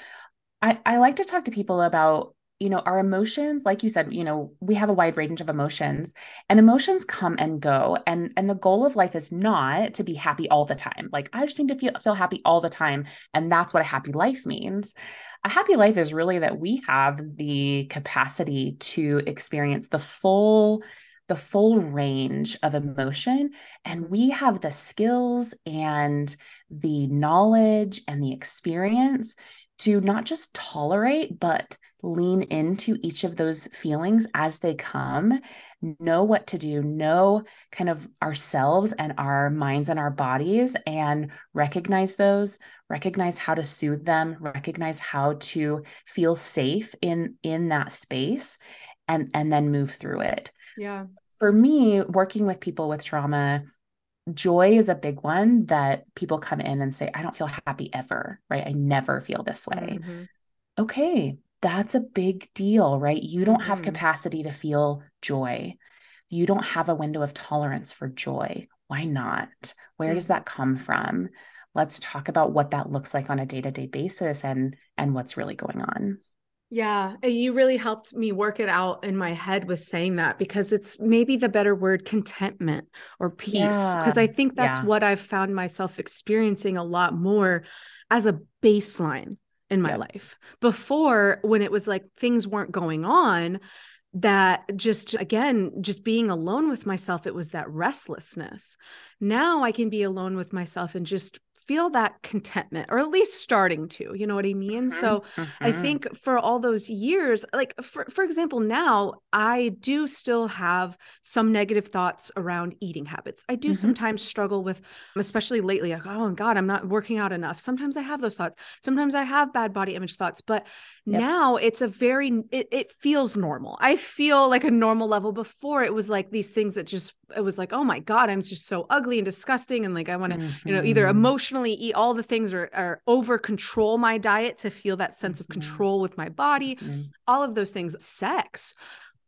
i i like to talk to people about you know our emotions. Like you said you know we have a wide range of emotions and emotions come and go and and the goal of life is not to be happy all the time. Like i just need to feel feel happy all the time and that's what a happy life means a happy life is really that we have the capacity to experience the full the full range of emotion and we have the skills and the knowledge and the experience to not just tolerate, but lean into each of those feelings as they come, know what to do, know kind of ourselves and our minds and our bodies, and recognize those, recognize how to soothe them, recognize how to feel safe in in that space, and and then move through it. Yeah. For me, working with people with trauma, joy is a big one that people come in and say, I don't feel happy ever, right? I never feel this way. Mm-hmm. Okay, that's a big deal, right? You don't have mm-hmm. capacity to feel joy. You don't have a window of tolerance for joy. Why not? Where mm-hmm. does that come from? Let's talk about what that looks like on a day-to-day basis and and what's really going on. Yeah, you really helped me work it out in my head with saying that because it's maybe the better word contentment or peace. Because yeah. I think that's yeah. what I've found myself experiencing a lot more as a baseline in my yep. life. Before, when it was like things weren't going on, that just again, just being alone with myself, it was that restlessness. Now I can be alone with myself and just feel that contentment or at least starting to you know what i mean mm-hmm, so mm-hmm. i think for all those years like for, for example now i do still have some negative thoughts around eating habits i do mm-hmm. sometimes struggle with especially lately like oh god i'm not working out enough sometimes i have those thoughts sometimes i have bad body image thoughts but yep. now it's a very it, it feels normal i feel like a normal level before it was like these things that just it was like oh my god i'm just so ugly and disgusting and like i want to you know either mm-hmm. Emotionally eat all the things or, or over control my diet to feel that sense of mm-hmm. control with my body mm-hmm. all of those things sex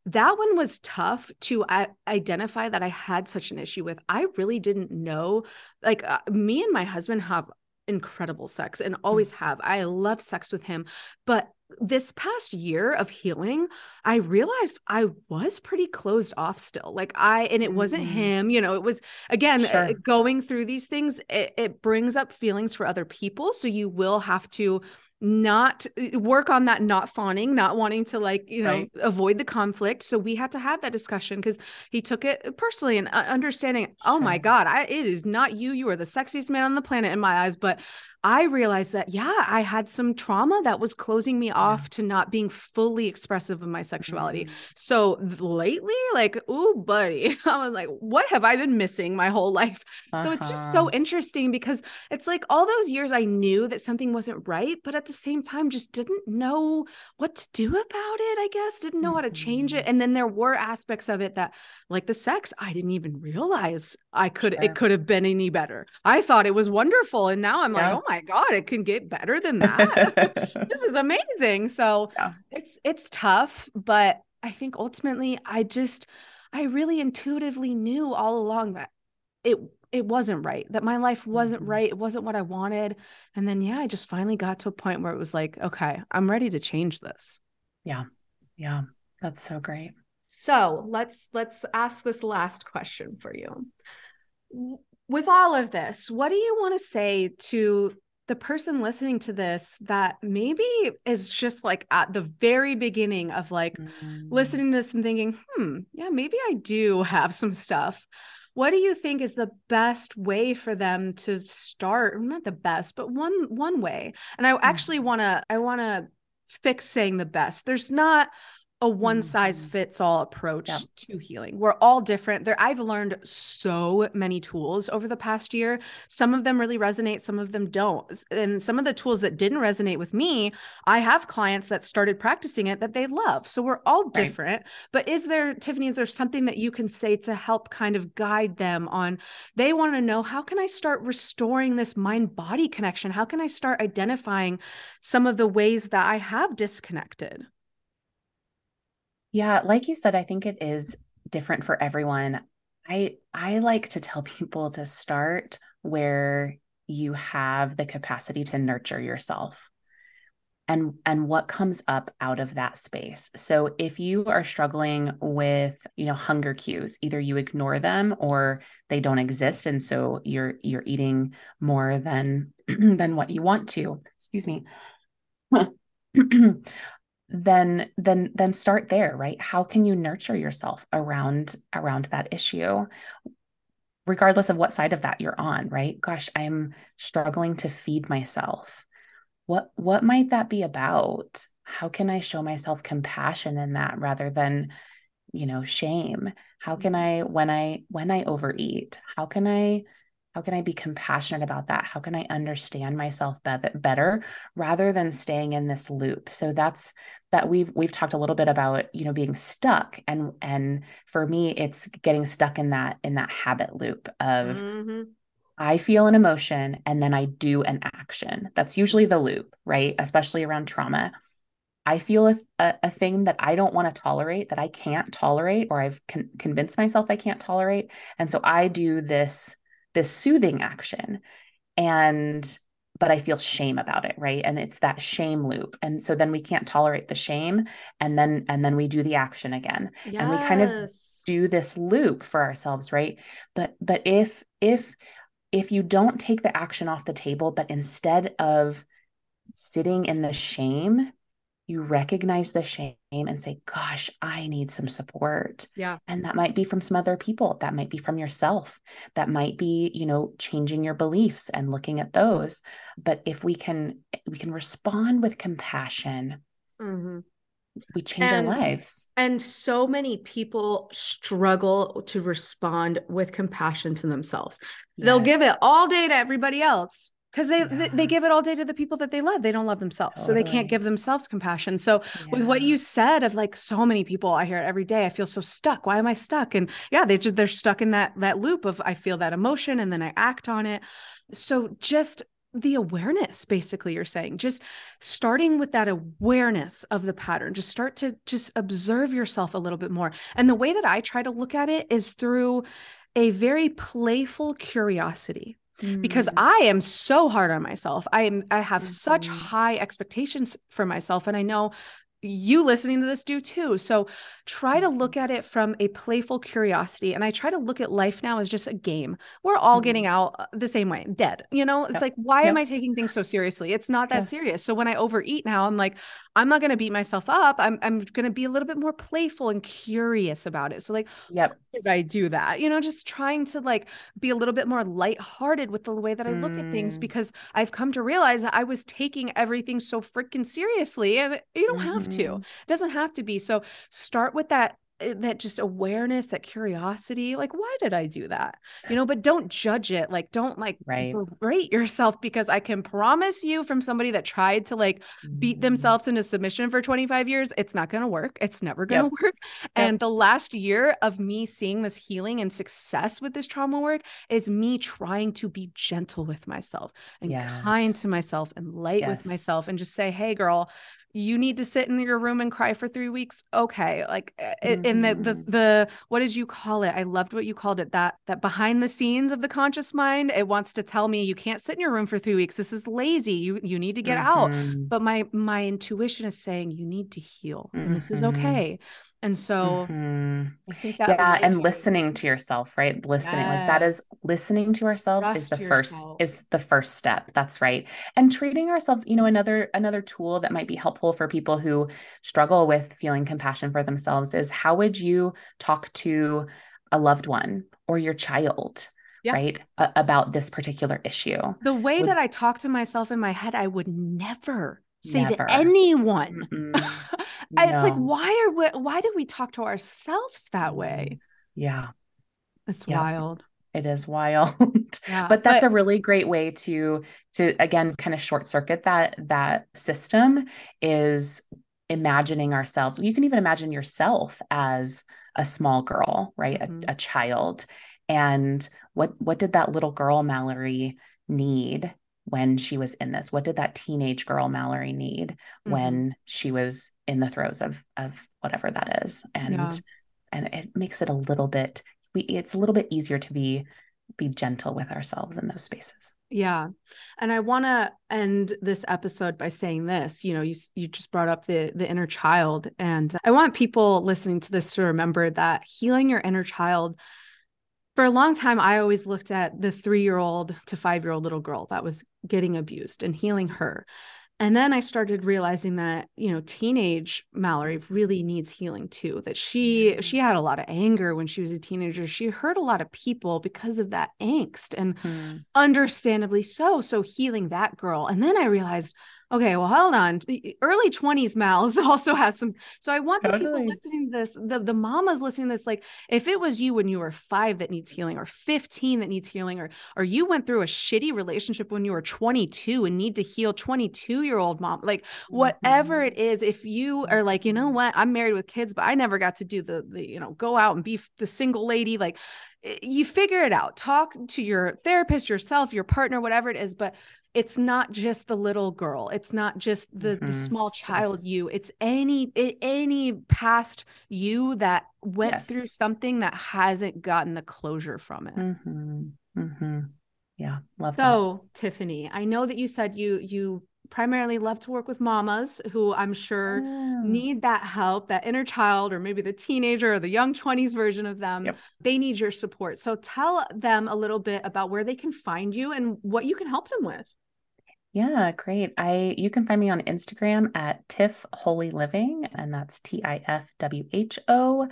that one was tough to uh, identify that I had such an issue with. I really didn't know. Like, uh, me and my husband have incredible sex and always mm-hmm. have. I love sex with him. But this past year of healing, I realized I was pretty closed off still. Like I, and it wasn't mm-hmm. him, you know, it was again, uh, sure. going through these things, it, it brings up feelings for other people. So you will have to not uh, work on that not fawning not wanting to like you know right. avoid the conflict so we had to have that discussion because he took it personally and uh, understanding sure. oh my god I, it is not you you are the sexiest man on the planet in my eyes but I realized that, yeah, I had some trauma that was closing me off yeah. to not being fully expressive of my sexuality. Mm-hmm. So lately, like, ooh, buddy, I was like, what have I been missing my whole life? Uh-huh. So it's just so uh-huh. interesting because it's like all those years I knew that something wasn't right, but at the same time, just didn't know what to do about it, I guess, didn't know mm-hmm. how to change it. Mm-hmm. And then there were aspects of it that, like the sex, I didn't even realize I could, sure. it could have been any better. I thought it was wonderful. And now I'm yeah. like, oh my my god it can get better than that. This is amazing. So yeah. it's it's tough but i think ultimately i just i really intuitively knew all along that it it wasn't right that my life wasn't mm-hmm. right it wasn't what i wanted. And then yeah i just finally got to a point where it was like okay i'm ready to change this. Yeah. Yeah. That's so great. So let's let's ask this last question for you. With all of this, what do you want to say to the person listening to this that maybe is just like at the very beginning of like mm. listening to this and thinking, hmm, yeah, maybe I do have some stuff. What do you think is the best way for them to start? Not the best, but one one way. And I actually mm. want to I want to fix saying the best. There's not a one size mm-hmm. fits all approach yep. to healing. We're all different. There I've learned so many tools over the past year. Some of them really resonate, some of them don't. And some of the tools that didn't resonate with me, I have clients that started practicing it that they love. So we're all different. Right. But is there Tiffani is there something that you can say to help kind of guide them on they want to know how can I start restoring this mind body connection? How can I start identifying some of the ways that I have disconnected? Yeah, like you said, I think it is different for everyone. I I like to tell people to start where you have the capacity to nurture yourself and and what comes up out of that space so if you are struggling with you know hunger cues either you ignore them or they don't exist and so you're you're eating more than than what you want to excuse me then then then start there right? How can you nurture yourself around around that issue? Regardless of what side of that you're on right? Gosh i'm struggling to feed myself. What what might that be about? How can i show myself compassion in that rather than you know shame? How can i when i when i overeat how can i how can i be compassionate about that how can i understand myself better rather than staying in this loop so that's that we've we've talked a little bit about you know being stuck and and for me it's getting stuck in that in that habit loop of mm-hmm. I feel an emotion and then I do an action. That's usually the loop, right? Especially around trauma. I feel a, a, a thing that I don't want to tolerate, that I can't tolerate, or I've con- convinced myself I can't tolerate. And so I do this, this soothing action. And but I feel shame about it, right? And it's that shame loop. And so then we can't tolerate the shame and then and then we do the action again. Yes. And we kind of do this loop for ourselves, right? But but if if if you don't take the action off the table, but instead of sitting in the shame, you recognize the shame and say, Gosh, I need some support. Yeah. And that might be from some other people. That might be from yourself. That might be, you know, changing your beliefs and looking at those. But if we can, we can respond with compassion. Mm-hmm we change and, our lives. And so many people struggle to respond with compassion to themselves. Yes. They'll give it all day to everybody else because they, yeah. they, they give it all day to the people that they love. They don't love themselves, totally. so they can't give themselves compassion. So yeah. with what you said of like so many people, I hear it every day. I feel so stuck. Why am I stuck? And yeah, they just they're stuck in that that loop of I feel that emotion and then I act on it. So just the awareness basically you're saying just starting with that awareness of the pattern just start to just observe yourself a little bit more and the way that i try to look at it is through a very playful curiosity mm. because i am so hard on myself i am i have mm-hmm. such high expectations for myself and i know you listening to this do too. So try to look at it from a playful curiosity. And I try to look at life now as just a game. We're all mm-hmm. getting out uh, the same way, dead. You know, it's yep. like, why yep. am I taking things so seriously? It's not that yeah. serious. So when I overeat now, I'm like, I'm not going to beat myself up. I'm, I'm going to be a little bit more playful and curious about it. So, like, yep. did I do that? You know, just trying to like be a little bit more lighthearted with the way that I look mm. at things mm. because I've come to realize that I was taking everything so freaking seriously and you don't mm-hmm. have to. Mm-hmm. It doesn't have to be. So, start with that Eh, that just awareness that curiosity like why did i do that you know but don't judge it like don't like right. berate yourself because i can promise you from somebody that tried to like beat mm-hmm. themselves into submission for 25 years it's not going to work it's never going to yep. work yep. and the last year of me seeing this healing and success with this trauma work is me trying to be gentle with myself and yes. kind to myself and light yes. with myself and just say hey girl you need to sit in your room and cry for three weeks okay like mm-hmm. in the, the mm-hmm. the what did you call it i loved what you called it that that behind the scenes of the conscious mind it wants to tell me you can't sit in your room for three weeks this is lazy you you need to get mm-hmm. out but my my intuition is saying you need to heal mm-hmm. and this is mm-hmm. okay and so mm-hmm. I think that yeah, and listening to yourself, right? Listening yes. like that is listening to ourselves Trust is the yourself. first is the first step. That's right. And treating ourselves, you know, another another tool that might be helpful for people who struggle with feeling compassion for themselves is how would you talk to a loved one or your child yeah. right a- about this particular issue the way would, that i talk to myself in my head i would never say Never. to anyone. Mm-hmm. no. It's like why are we why do we talk to ourselves that way? Mm-hmm. Yeah. It's yep. wild. It is wild. Yeah, but that's but, a really great way to to again kind of short circuit that that system is imagining ourselves. You can even imagine yourself as a small girl, right? Mm-hmm. A, a child. And what what did that little girl Mallory need when she was in this what did that teenage girl mallory need mm-hmm. when she was in the throes of of whatever that is and yeah. and it makes it a little bit we it's a little bit easier to be be gentle with ourselves in those spaces yeah and i want to end this episode by saying this you know you you just brought up the the inner child and i want people listening to this to remember that healing your inner child for a long time, I always looked at the three year old to five year old little girl that was getting abused and healing her. And then I started realizing that, you know, teenage Mallory really needs healing too. That she she had a lot of anger when she was a teenager. She hurt a lot of people because of that angst and hmm. understandably so. So healing that girl. And then I realized, okay, well, hold on. Early 20s Mal's also has some. So I want totally. the people listening to this, the, the mamas listening to this, like if it was you when you were five that needs healing or 15 that needs healing, or or you went through a shitty relationship when you were 22 and need to heal 22 year old mom, like whatever mm-hmm. it is, if you are like, you know what, I'm married with kids, but I never got to do the, the you know, go out and be the single lady, like you figure it out. Talk to your therapist, yourself, your partner, whatever it is, but it's not just the little girl it's not just the mm-hmm. the small child yes. you it's any any past you that went yes. through something that hasn't gotten the closure from it mm-hmm. Mm-hmm. yeah love that. so that. tiffani i know that you said you you primarily love to work with mamas who i'm sure yeah. need that help that inner child or maybe the teenager or the young 20s version of them yep. they need your support so tell them a little bit about where they can find you and what you can help them with yeah, great. I you can find me on Instagram at Tiff Whole Living, and that's T I F W H O.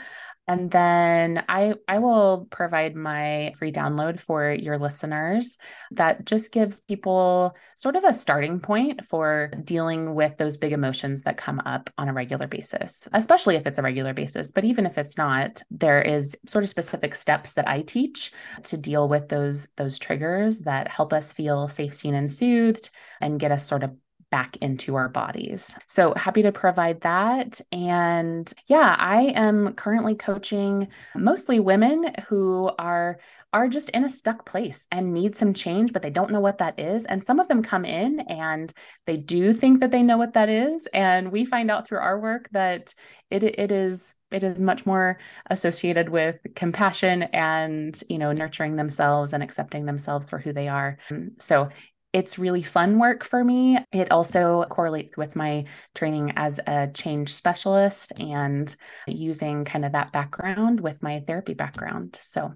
And then I I will provide my free download for your listeners that just gives people sort of a starting point for dealing with those big emotions that come up on a regular basis, especially if it's a regular basis. But even if it's not, there is sort of specific steps that I teach to deal with those those triggers that help us feel safe, seen, and soothed and get us sort of back into our bodies. So happy to provide that. And yeah, I am currently coaching mostly women who are are just in a stuck place and need some change, but they don't know what that is. And some of them come in and they do think that they know what that is. And we find out through our work that it, it is it is much more associated with compassion and you know nurturing themselves and accepting themselves for who they are so it's really fun work for me. It also correlates with my training as a change specialist and using kind of that background with my therapy background. So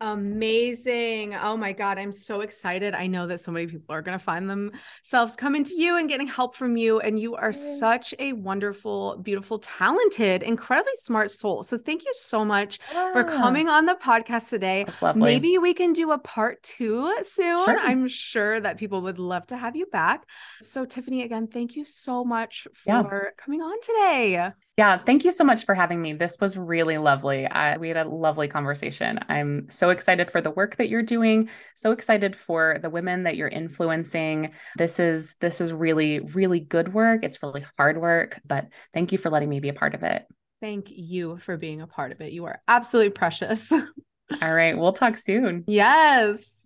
Amazing. Oh my God. I'm so excited. I know that so many people are going to find themselves coming to you and getting help from you. And you are such a wonderful, beautiful, talented, incredibly smart soul. So thank you so much yeah. for ah. coming on the podcast today. Maybe we can do a part two soon. Sure. I'm sure that people would love to have you back. So, Tiffani, again, thank you so much for yeah. coming on today. Yeah, thank you so much for having me. This was really lovely. we had a lovely conversation. I'm so excited for the work that you're doing. So excited for the women that you're influencing. This is this is really really good work. It's really hard work, but thank you for letting me be a part of it. Thank you for being a part of it. You are absolutely precious. All right, we'll talk soon. Yes.